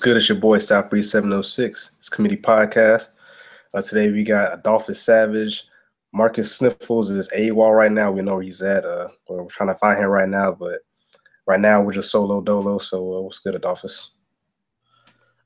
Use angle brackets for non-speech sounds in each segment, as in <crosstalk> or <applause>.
What's good? It's your boy South Breeze 706. It's Committee Podcast. Uh, today we got Adolphus Savage. Marcus Sniffles is AWOL right now. We know where he's at. Uh, we're trying to find him right now, but right now we're just solo dolo. So uh, what's good, Adolphus?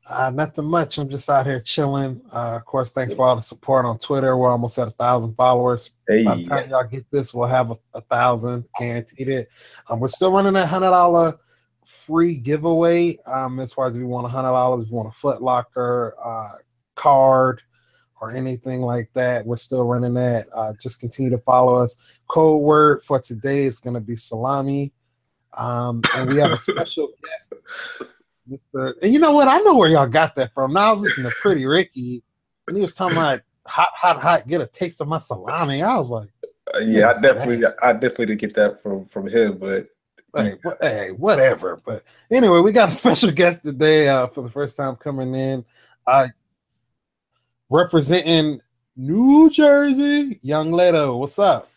Uh, nothing much. I'm just out here chilling. Uh, of course, thanks for all the support on Twitter. We're almost at a thousand followers. Hey. By the time y'all get this, we'll have a, a thousand guaranteed. It. Um, we're still running that hundred dollar free giveaway. Um, as far as if you want a hundred dollars, if you want a Foot Locker uh, card or anything like that, we're still running that. Uh, just continue to follow us. Code word for today is going to be salami. Um, and we have a <laughs> special guest. Mr. And you know what? I know where y'all got that from. Now I was listening to Pretty Ricky, and he was talking about hot, hot, hot. Get a taste of my salami. I was like, Uh, yeah, I definitely, I definitely did get that from from him, but hey, wha- hey, whatever. But anyway, we got a <laughs> special guest today uh, for the first time coming in, uh, representing New Jersey, Young Ledo. What's up?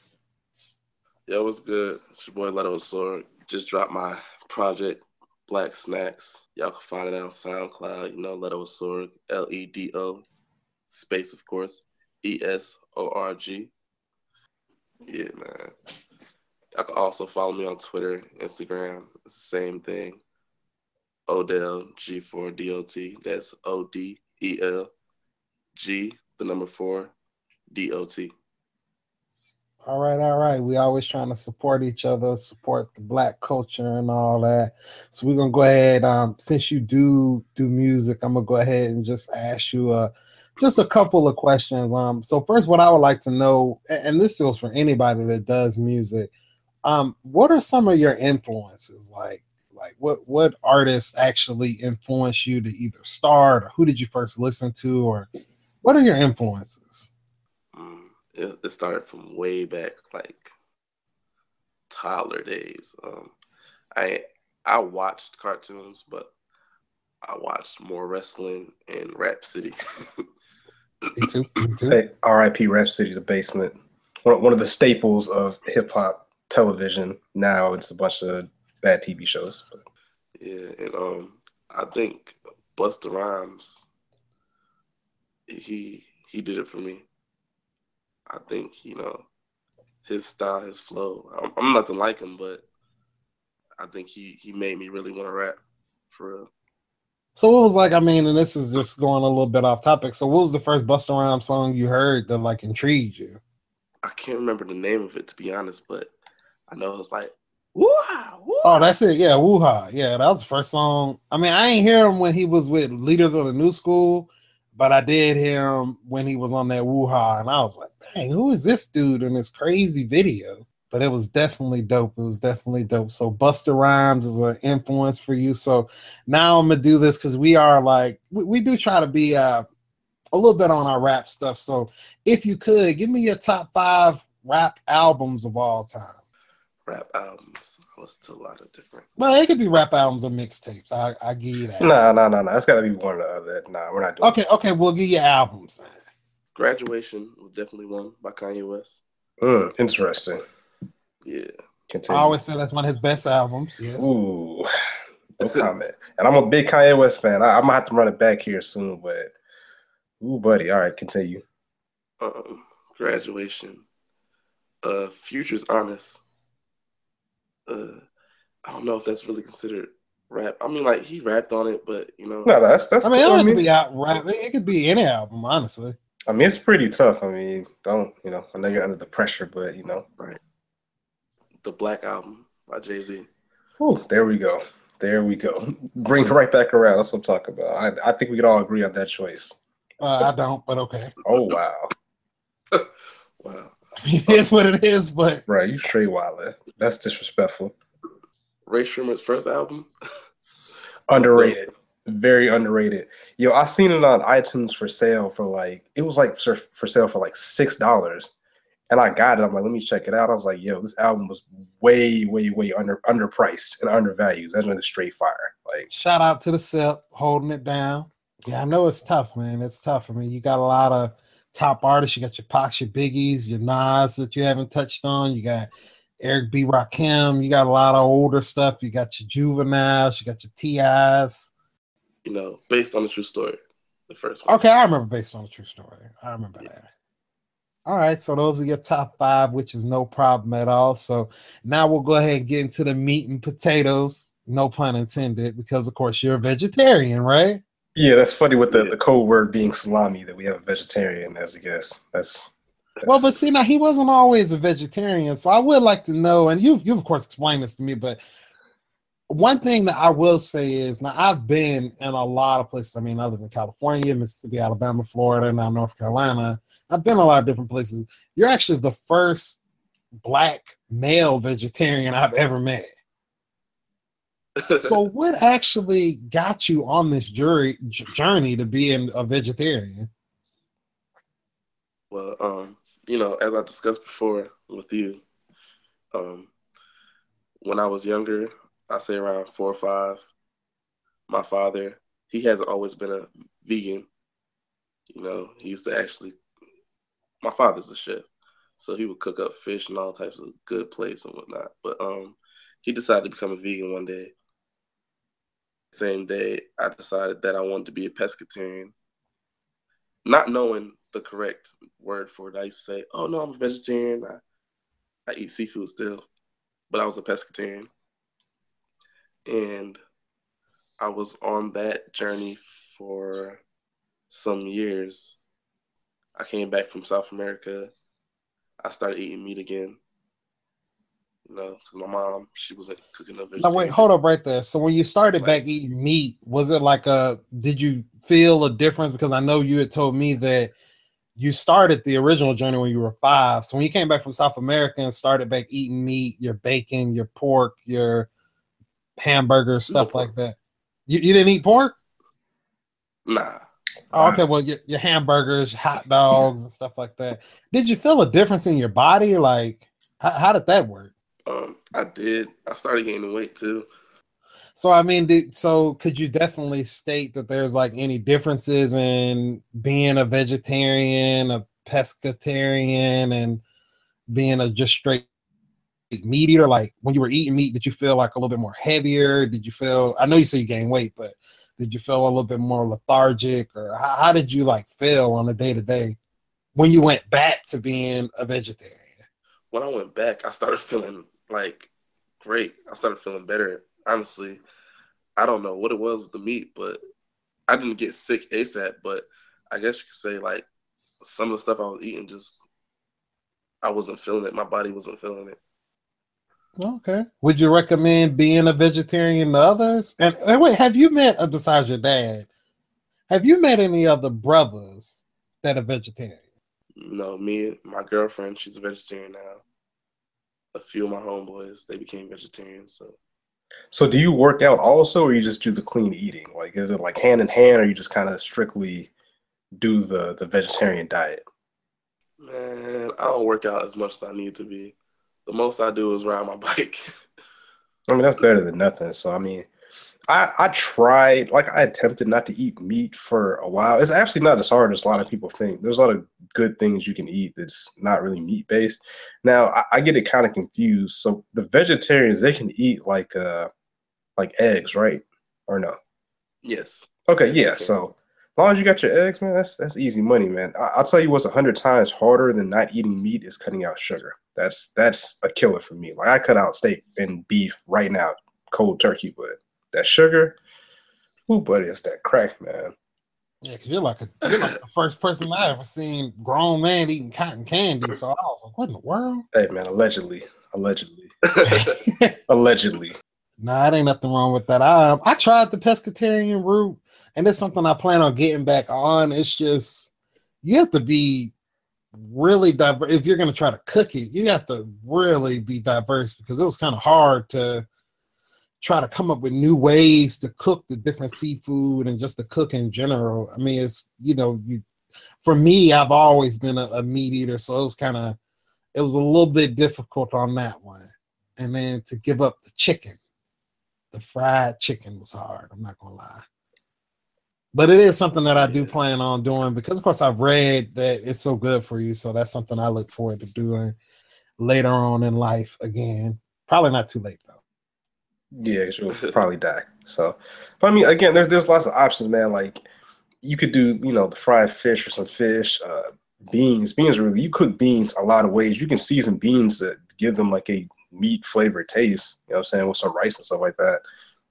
Yo, what's good? It's your boy Ledo Sword. Just dropped my project, Black Snacks. Y'all can find it on SoundCloud. You know, Ledo Sword, L E D O, space, of course, E S O R G. Yeah, man. Y'all can also follow me on Twitter, Instagram. Same thing. Odell G4DOT. That's O D E L G, the number four, D O T. All right, all right. We always trying to support each other, support the black culture and all that. So we're gonna go ahead. Um, since you do do music, I'm gonna go ahead and just ask you uh just a couple of questions. Um, so first, what I would like to know, and this goes for anybody that does music, um, what are some of your influences? Like, like what what artists actually influence you to either start, or who did you first listen to, or what are your influences? Mm, it, it started from way back, like toddler days. Um, I I watched cartoons, but I watched more wrestling and Rap City. Me too. Me too. hey, R.I.P. Rap City, the basement, one one of the staples of hip hop television. Now it's a bunch of bad TV shows. But yeah, and um, I think Busta Rhymes, he he did it for me. I think you know his style, his flow. I'm, I'm nothing like him, but I think he he made me really want to rap for real. So what was like? I mean, and this is just going a little bit off topic. So what was the first Busta Rhymes song you heard that like intrigued you? I can't remember the name of it to be honest, but I know it was like woo ha! Oh, that's it. Yeah, Woo-Ha. Yeah, that was the first song. I mean, I ain't hear him when he was with Leaders of the New School, but I did hear him when he was on that Woo-Ha, and I was like, dang, who is this dude in this crazy video? But it was definitely dope. It was definitely dope. So Busta Rhymes is an influence for you. So now I'm gonna do this because we are like we, we do try to be uh a little bit on our rap stuff. So if you could give me your top five rap albums of all time. Rap albums. I listen to a lot of different. Well, it could be rap albums or mixtapes. I I give you that. nah, nah, nah, nah. It's got to be one or the other. Nah, we're not doing. Okay, okay, we'll give you albums. Graduation was definitely one by Kanye West. Mm, interesting. Yeah, Continue. I always say that's one of his best albums. Yes. Ooh, no comment. And I'm a big Kanye West fan. I, I'm gonna have to run it back here soon, but ooh, buddy. All right, continue. um, graduation. Uh, Future's honest. Uh, I don't know if that's really considered rap. I mean, like he rapped on it, but you know, No, that's that's. I mean, it cool. don't I mean, be out rap. It could be any album, honestly. I mean, it's pretty tough. I mean, don't you know? I know you're under the pressure, but you know. Right? The Black Album by Jay Z. Oh, there we go. There we go. <laughs> Bring it right back around. That's what I'm talking about. I, I think we could all agree on that choice. Uh, I don't, but okay. <laughs> Oh wow, <laughs> Wow. I mean, it is what it is. But right? You straight wildin'. That's disrespectful. Rae Sremmurd's first album. <laughs> Underrated. Very underrated. Yo, I seen it on iTunes for sale for like it was like for, for sale for like six dollars, and I got it. I'm like, let me check it out. I was like, yo, this album was way, way, way under underpriced and undervalued. That's just straight fire. Like, shout out to the SIP holding it down. Yeah, I know it's tough, man. It's tough. I mean, you got a lot of top artists. You got your Pacs, your Biggies, your Nas that you haven't touched on. You got Eric B. Rakim. You got a lot of older stuff. You got your Juveniles. You got your T.I.s. you know, based on the true story. The first one. Okay, I remember based on the true story. I remember yeah. that. All right, so those are your top five, which is no problem at all. So now we'll go ahead and get into the meat and potatoes. No pun intended, because of course you're a vegetarian, right? Yeah, that's funny with the, the code word being salami that we have a vegetarian as a guest. That's, that's well, but see now he wasn't always a vegetarian, so I would like to know, and you you of course explained this to me, but one thing that I will say is now I've been in a lot of places. I mean, I live in California, Mississippi, Alabama, Florida, now North Carolina. I've been a lot of different places. You're actually the first black male vegetarian I've ever met. so <laughs> what actually got you on this jury journey to being a vegetarian? Well, um, you know, as I discussed before with you, um, when I was younger, I say around four or five, my father, he hasn't always been a vegan. You know, he used to actually my father's a chef. So he would cook up fish and all types of good plates and whatnot. But um he decided to become a vegan one day same day, I decided that I wanted to be a pescatarian. Not knowing the correct word for it, I used to say, "Oh no, I'm a vegetarian. I, I eat seafood still," but I was a pescatarian, and I was on that journey for some years. I came back from South America. I started eating meat again. You know, because my mom, she was like cooking up. Now wait, hold up right there. So when you started like, back eating meat, was it like a? Did you feel a difference? Because I know you had told me that you started the original journey when you were five. So when you came back from South America and started back eating meat, your bacon, your pork, your hamburger, stuff no like that. You, you didn't eat pork? Nah. Oh, okay, well, your, your hamburgers, hot dogs, and stuff like that. Did you feel a difference in your body? Like, how, how did that work? Um, I did. I started gaining weight too. So I mean, so could you definitely state that there's like any differences in being a vegetarian, a pescatarian, and being a just straight meat eater? Like when you were eating meat, did you feel like a little bit more heavier? Did you feel? I know you say you gained weight, but did you feel a little bit more lethargic, or how, how did you like feel on a day to day when you went back to being a vegetarian? When I went back, I started feeling like great. I started feeling better. Honestly, I don't know what it was with the meat, but I didn't get sick ASAP. But I guess you could say like some of the stuff I was eating just I wasn't feeling it. My body wasn't feeling it. Okay. Would you recommend being a vegetarian to others? And, and wait, have you met uh, besides your dad? Have you met any other brothers that are vegetarian? No, me, my girlfriend, she's a vegetarian now a few of my homeboys they became vegetarians. So, so do you work out also, or you just do the clean eating? Like, is it like hand in hand, or you just kind of strictly do the the vegetarian diet? Man, I don't work out as much as I need to be. The most I do is ride my bike. <laughs> I mean, that's better than nothing. So, I mean, I I tried, like I attempted not to eat meat for a while. It's actually not as hard as a lot of people think. There's a lot of good things you can eat that's not really meat based. Now I, I get it kind of confused. So the vegetarians they can eat like uh like eggs, right? Or no? Yes. Okay, yeah. So as long as you got your eggs, man, that's that's easy money, man. I, will tell you what's a hundred times harder than not eating meat is cutting out sugar. That's that's a killer for me. Like I cut out steak and beef right now, cold turkey, but that sugar. Ooh, buddy, it's that crack, man. Yeah, because you're like a you're like the first person I ever seen grown man eating cotton candy. So I was like, what in the world? Hey man, allegedly. Allegedly. <laughs> allegedly. Nah, it ain't nothing wrong with that. I I tried the pescatarian route, and it's something I plan on getting back on. It's just you have to be really diverse if you're gonna try to cook it, you have to really be diverse because it was kind of hard to try to come up with new ways to cook the different seafood and just to cook in general. I mean, it's you know, you for me, I've always been a, a meat eater, so it was kind of it was a little bit difficult on that one. And then to give up the chicken, the fried chicken was hard. I'm not gonna lie. But it is something that I do plan on doing because, of course, I've read that it's so good for you. So that's something I look forward to doing later on in life again. Probably not too late though. Yeah, she'll <laughs> probably die. So, but I mean, again, there's there's lots of options, man. Like you could do, you know, the fried fish or some fish, uh, beans. Beans really you cook beans a lot of ways. You can season beans to give them like a meat flavored taste. You know what I'm saying with some rice and stuff like that.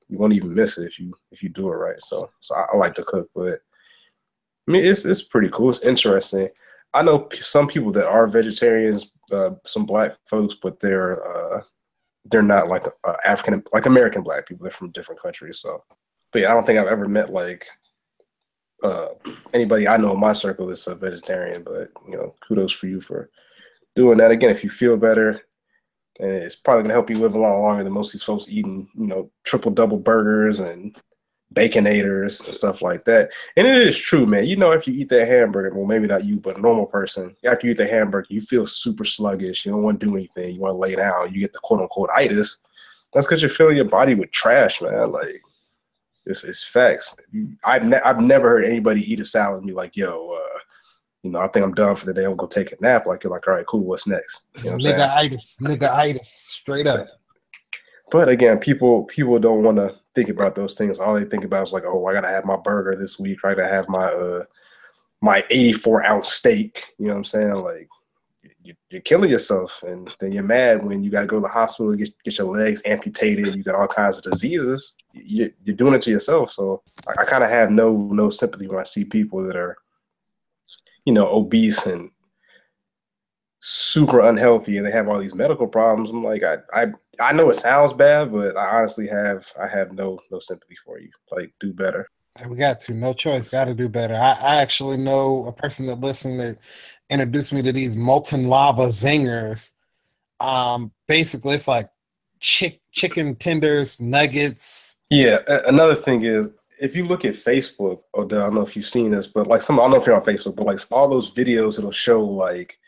You won't even miss it if you if you do it right. So so I, I like to cook, but I mean it's it's pretty cool. It's interesting. I know some people that are vegetarians, uh, some black folks, but they're uh, they're not like uh, African, like American black people. They're from different countries. So, but yeah, I don't think I've ever met like uh, anybody I know in my circle that's a vegetarian. But you know, kudos for you for doing that. Again, if you feel better, and it's probably gonna help you live a lot longer than most of these folks eating, you know, triple double burgers and baconators and stuff like that. And it is true, man. You know, if you eat that hamburger, well, maybe not you, but a normal person, after you eat the hamburger, you feel super sluggish. You don't want to do anything. You want to lay down. You get the quote unquote itis. That's because you're filling your body with trash, man. Like, it's, it's facts. I've, ne- I've never heard anybody eat a salad and be like, yo, uh, you know, I think I'm done for the day. I'm gonna go take a nap. Like you're like, all right, cool. What's next? You know what nigga itis, nigga itis, straight up. But again, people people don't want to think about those things. All they think about is like, oh, I gotta have my burger this week. I gotta have my uh my 84 ounce steak. You know what I'm saying? Like you're killing yourself, and then you're mad when you gotta go to the hospital and get get your legs amputated. You got all kinds of diseases. You're, you're doing it to yourself. So I, I kind of have no no sympathy when I see people that are, you know, obese and super unhealthy and they have all these medical problems. I'm like, I, I, I know it sounds bad, but I honestly have, I have no, no sympathy for you. Like, do better. We got to, no choice, got to do better. I, I actually know a person that listened that introduced me to these molten lava zingers. Um, basically, it's like chick, chicken tenders, nuggets. Yeah. Another thing is, if you look at Facebook, Odell, I don't know if you've seen this, but like some, I don't know if you're on Facebook, but like all those videos, it'll show like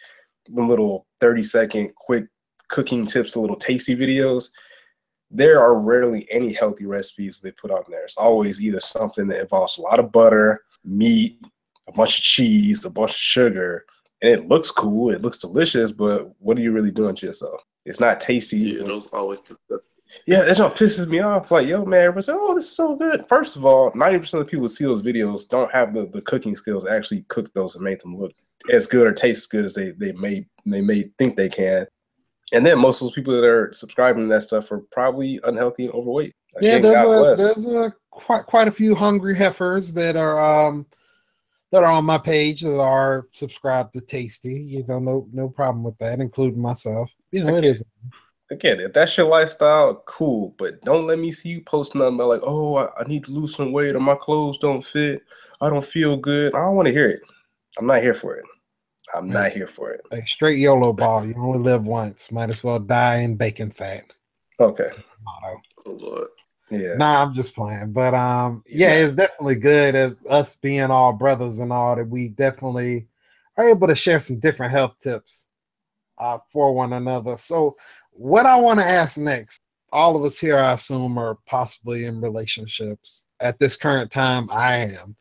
little 30 second quick cooking tips, the little tasty videos, there are rarely any healthy recipes they put on there. It's always either something that involves a lot of butter, meat, a bunch of cheese, a bunch of sugar, and it looks cool, it looks delicious, but what are you really doing to yourself? It's not tasty. Yeah, those always disgusting. Yeah, that's what pisses me off. Like, yo, man, everyone say, oh, this is so good. First of all, 90% of the people who see those videos don't have the, the cooking skills to actually cook those and make them look as good or taste as good as they they may they may think they can. And then most of those people that are subscribing to that stuff are probably unhealthy and overweight. Again, yeah, there's a, there's a quite quite a few hungry heifers that are um that are on my page that are subscribed to Tasty. You know, no no problem with that, including myself. You know, it is. Again, if that's your lifestyle, cool. But don't let me see you post nothing about like, oh, I, I need to lose some weight or my clothes don't fit. I don't feel good. I don't want to hear it. I'm not here for it. I'm not here for it. Like straight YOLO ball. You only live once. Might as well die in bacon fat. Okay. Motto. Oh Lord. Yeah. Nah, I'm just playing. But um, yeah, it's definitely good as us being all brothers and all that we definitely are able to share some different health tips uh, for one another. So what I want to ask next, all of us here, I assume, are possibly in relationships. At this current time, I am.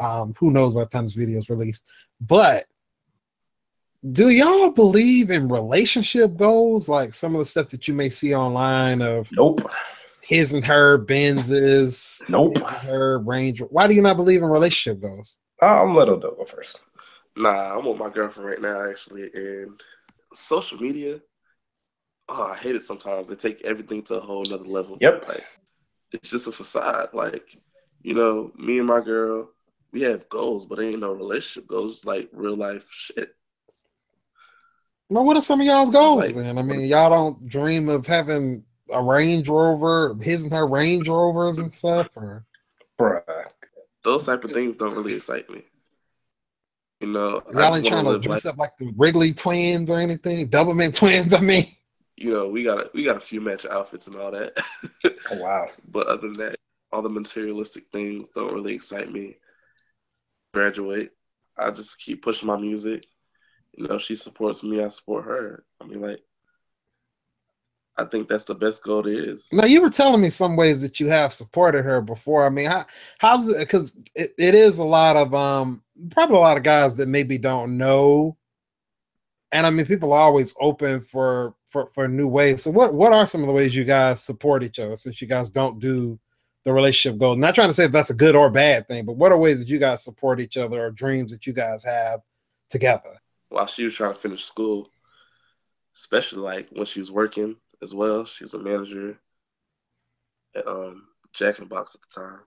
Um, who knows what time this video is released? But do y'all believe in relationship goals? Like some of the stuff that you may see online of Nope. His and her Benzes. Nope. her range. Why do you not believe in relationship goals? I'm let Odell go first. Nah, I'm with my girlfriend right now actually, and social media. Oh, I hate it sometimes. They take everything to a whole nother level. Yep. Like it's just a facade. Like, you know, me and my girl, we have goals, but ain't no relationship goals. It's like real life shit. Well, what are some of y'all's goals like, then? I mean, y'all don't dream of having a Range Rover, his and her Range Rovers and stuff, or bruh. Those type of things don't really excite me. You know, y'all ain't trying to dress like, up like the Wrigley twins or anything, Doublemint <laughs> twins. I mean, you know, we got a, we got a few match outfits and all that. oh, wow! <laughs> But other than that, all the materialistic things don't really excite me. Graduate, I just keep pushing my music you know, she supports me, I support her. I mean, like, I think that's the best goal there is. Now, you were telling me some ways that you have supported her before. I mean, how how's it? Because it, it is a lot of um, probably a lot of guys that maybe don't know and I mean, people are always open for for for new ways. So, what what are some of the ways you guys support each other since you guys don't do the relationship goals? Not trying to say that's a good or bad thing, but what are ways that you guys support each other or dreams that you guys have together? While she was trying to finish school, especially like when she was working as well, she was a manager at um, Jack in the Box at the time,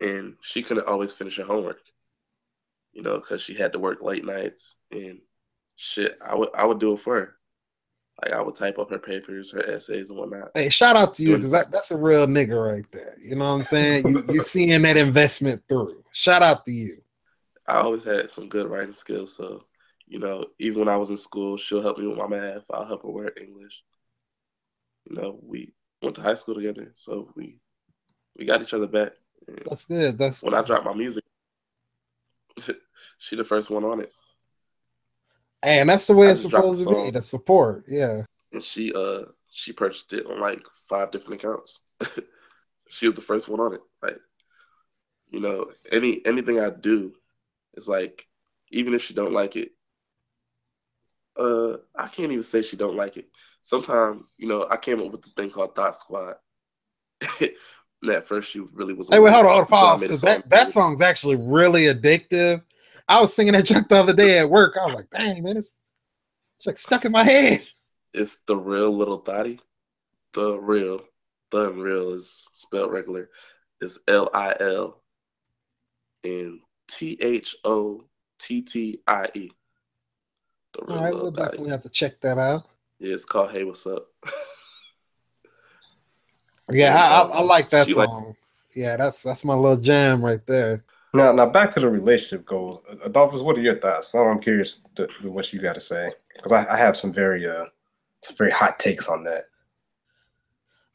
and she couldn't always finish her homework, you know, because she had to work late nights and shit. I would I would do it for her. Like I would type up her papers, her essays, and whatnot. Hey, shout out to you because that, that's a real nigga right there. You know what I'm saying? you, you're <laughs> seeing that investment through. Shout out to you. I always had some good writing skills, so you know, even when I was in school, she'll help me with my math. I'll help her with English. You know, we went to high school together, so we we got each other back. That's good. That's when I dropped my music. <laughs> she the first one on it. And that's the way I it's supposed to be. The support, yeah. And she uh she purchased it on like five different accounts. <laughs> she was the first one on it. Like, you know, any anything I do is like, even if she don't like it, uh, I can't even say she don't like it. Sometimes, you know, I came up with this thing called Thought Squad. <laughs> at first, she really was. Hey, wait, hold on, hold on, pause, because that that song's actually really addictive. I was singing that junk the other day at work. I was like, dang, man, it's, it's like stuck in my head. It's the real little thotty. The real. The unreal is spelled regular. It's L I L and T H O T T I E. All right, we'll definitely have to check that out. Yeah, it's called Hey What's Up. <laughs> yeah, I, I, um, I, like that song. Like, yeah, that's that's my little jam right there. Now, now back to the relationship goals. Adolphus, what are your thoughts? I'm curious to, to what you got to say because I, I, have some very, uh, some very hot takes on that.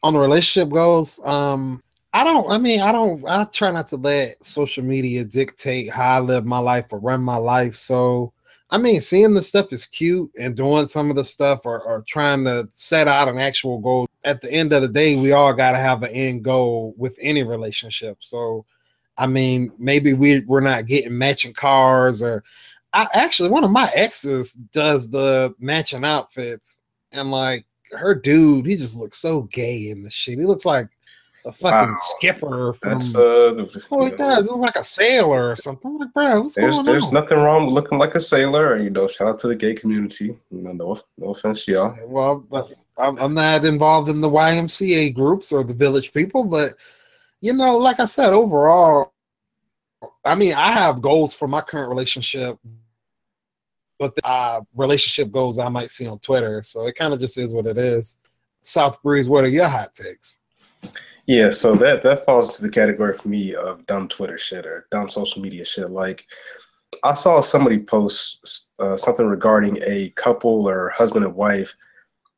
On the relationship goals, um, I don't. I mean, I don't. I try not to let social media dictate how I live my life or run my life. So, I mean, seeing the stuff is cute and doing some of the stuff or, or trying to set out an actual goal. At the end of the day, we all got to have an end goal with any relationship. So I mean, maybe we we're not getting matching cars or I actually one of my exes does the matching outfits and like her dude, he just looks so gay in the shit. He looks like a fucking wow. skipper from. That's, uh, oh, he does. He looks like a sailor or something. I'm like, bro, what's there's, going there's on? nothing wrong with looking like a sailor. You know, shout out to the gay community. You know, no, no offense, y'all. Well, I'm, I'm not involved in the YMCA groups or the village people, but you know, like I said, overall, I mean, I have goals for my current relationship, but the uh, relationship goals I might see on Twitter. So it kind of just is what it is. South Breeze, what are your hot takes? Yeah, so that that falls into the category for me of dumb Twitter shit or dumb social media shit. Like, I saw somebody post uh, something regarding a couple or husband and wife.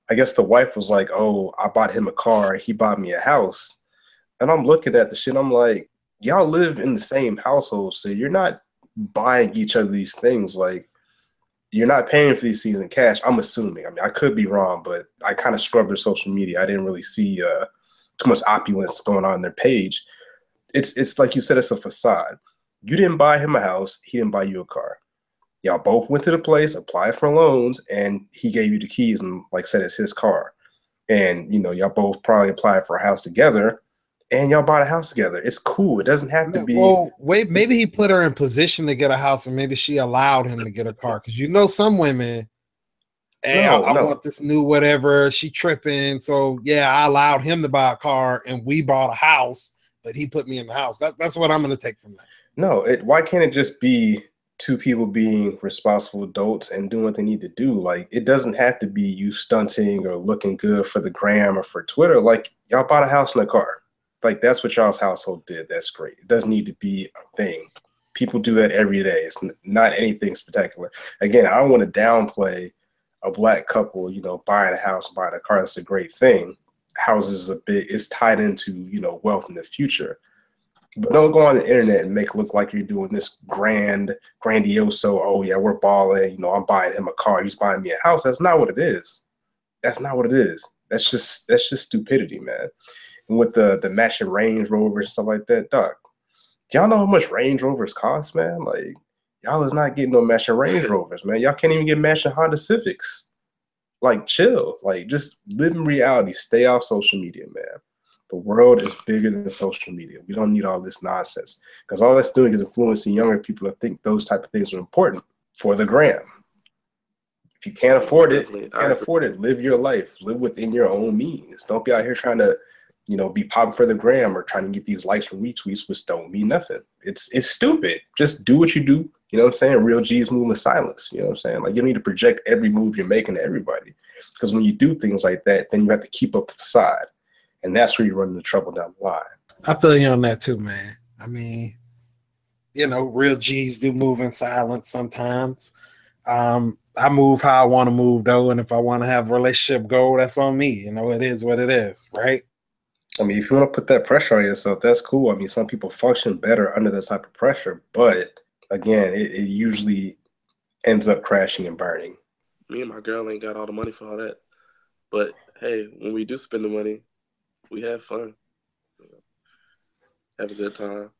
I guess the wife was like, "Oh, I bought him a car. He bought me a house," and I'm looking at the shit. I'm like, y'all live in the same household, so you're not buying each other these things. Like you're not paying for these things in cash. I'm assuming. I mean, I could be wrong, but I kind of scrubbed their social media. I didn't really see uh, too much opulence going on in their page. It's it's like you said, it's a facade. You didn't buy him a house. He didn't buy you a car. Y'all both went to the place, applied for loans, and he gave you the keys and like said it's his car. And you know, y'all both probably applied for a house together and y'all bought a house together. It's cool. It doesn't have to be. Well, wait, maybe he put her in position to get a house, and maybe she allowed him to get a car. Because you know, some women, hey, no, I, I want this new whatever. She tripping, so yeah, I allowed him to buy a car, and we bought a house, but he put me in the house. That, that's what I'm going to take from that. No, it. Why can't it just be two people being responsible adults and doing what they need to do? Like, it doesn't have to be you stunting or looking good for the gram or for Twitter. Like, y'all bought a house and a car like that's what y'all's household did. That's great. It doesn't need to be a thing. People do that every day. It's not anything spectacular. Again, I don't want to downplay a black couple, you know, buying a house, buying a car. That's a great thing. Houses is a bit It's tied into, you know, wealth in the future. But don't go on the internet and make it look like you're doing this grand, grandioso, oh yeah, we're balling, you know, I'm buying him a car, he's buying me a house. That's not what it is. That's not what it is. That's just that's just stupidity, man with the the matching Range Rovers and stuff like that, dog. Y'all know how much Range Rovers cost, man? Like y'all is not getting no matching Range Rovers, man. Y'all can't even get matching Honda Civics. Like, chill. Like, just live in reality. Stay off social media, man. The world is bigger than social media. We don't need all this nonsense because all that's doing is influencing younger people to think those type of things are important for the gram. If you can't afford it, can't afford it. Live your life. Live within your own means. Don't be out here trying to, you know, be popping for the gram or trying to get these likes and retweets, which don't mean nothing. It's it's stupid. Just do what you do. You know what I'm saying? Real G's move in silence. You know what I'm saying? Like you don't need to project every move you're making to everybody. Because when you do things like that, then you have to keep up the facade. And that's where you run into trouble down the line. I feel you on that too, man. I mean, you know, real G's do move in silence sometimes. Um, I move how I want to move though, and if I want to have a relationship goal, that's on me. You know, it is what it is, right? I mean, if you want to put that pressure on yourself, that's cool. I mean, some people function better under that type of pressure, but again, it, it usually ends up crashing and burning. Me and my girl ain't got all the money for all that, but hey, when we do spend the money, we have fun, have a good time.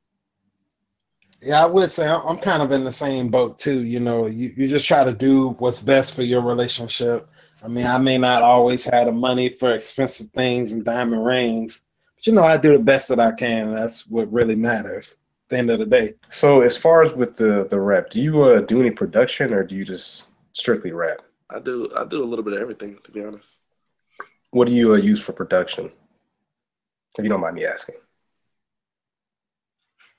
Yeah, I would say I'm kind of in the same boat too. You know, you, you just try to do what's best for your relationship. I mean, I may not always have the money for expensive things and diamond rings, but you know, I do the best that I can. That's what really matters at the end of the day. So, as far as with the the rap, do you uh, do any production or do you just strictly rap? I do. I do a little bit of everything, to be honest. What do you uh, use for production? If you don't mind me asking.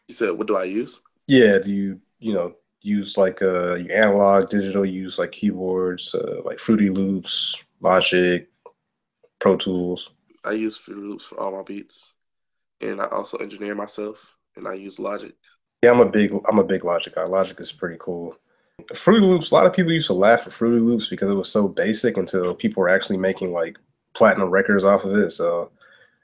You said, what do I use? Yeah, do you you know use like uh you analog, digital, use like keyboards, uh, like Fruity Loops, Logic, Pro Tools? I use Fruity Loops for all my beats, and I also engineer myself, and I use Logic. Yeah, I'm a big I'm a big Logic guy. Logic is pretty cool. Fruity Loops, a lot of people used to laugh at Fruity Loops because it was so basic until people were actually making like platinum records off of it. So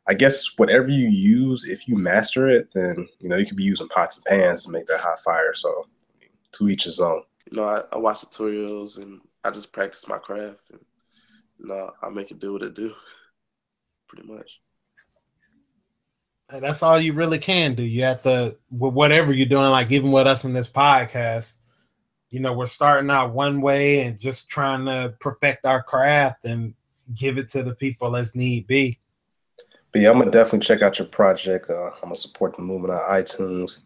I guess whatever you use, if you master it, then you know you could be using pots and pans to make that hot fire. So to each his own. You know, I, I watch tutorials and I just practice my craft, and you know, I make it do what it do, <laughs> pretty much. And that's all you really can do. You have to, whatever you're doing, like even with us in this podcast, you know, we're starting out one way and just trying to perfect our craft and give it to the people as need be. But yeah, I'm gonna definitely check out your project. Uh, I'm gonna support the movement on iTunes.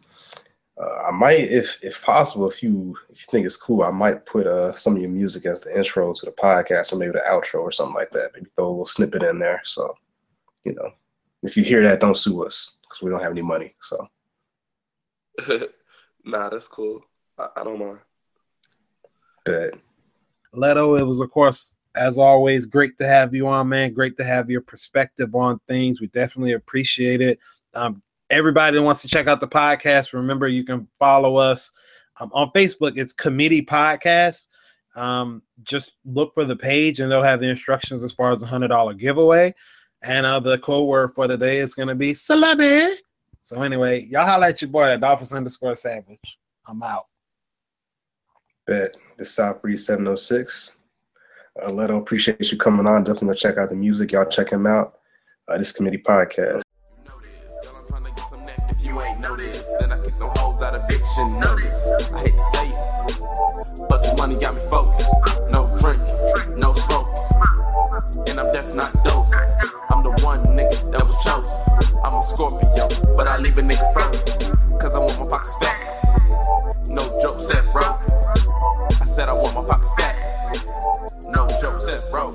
Uh, I might, if if possible, if you if you think it's cool, I might put uh, some of your music as the intro to the podcast, or maybe the outro, or something like that. Maybe throw a little snippet in there. So, you know, if you hear that, don't sue us because we don't have any money. So, <laughs> nah, that's cool. I, I don't mind. Bet. Ledo, it was of course as always, great to have you on, man. Great to have your perspective on things. We definitely appreciate it. Um, everybody that wants to check out the podcast, remember you can follow us um, on Facebook. It's Committee Podcast. Um, just look for the page, and they'll have the instructions as far as the hundred dollar giveaway. And uh, the code word for the day is going to be celebrity. So anyway, y'all highlight your boy at Adolphus underscore Savage. I'm out. Bet the South Breeze 706. Uh, Ledo, appreciate you coming on. Definitely check out the music. Y'all check him out. Uh, this committee podcast. You ain't noticed, then I kick the hoes out of eviction notice. I hate to say it, but the money got me focused. No drink, no smoke, and I'm definitely not dose. I'm the one nigga that was chosen. I'm a Scorpio, but I leave a nigga frozen. Cause I want my pockets fat. No joke, set bro. I said I want my pockets fat. No joke, set bro.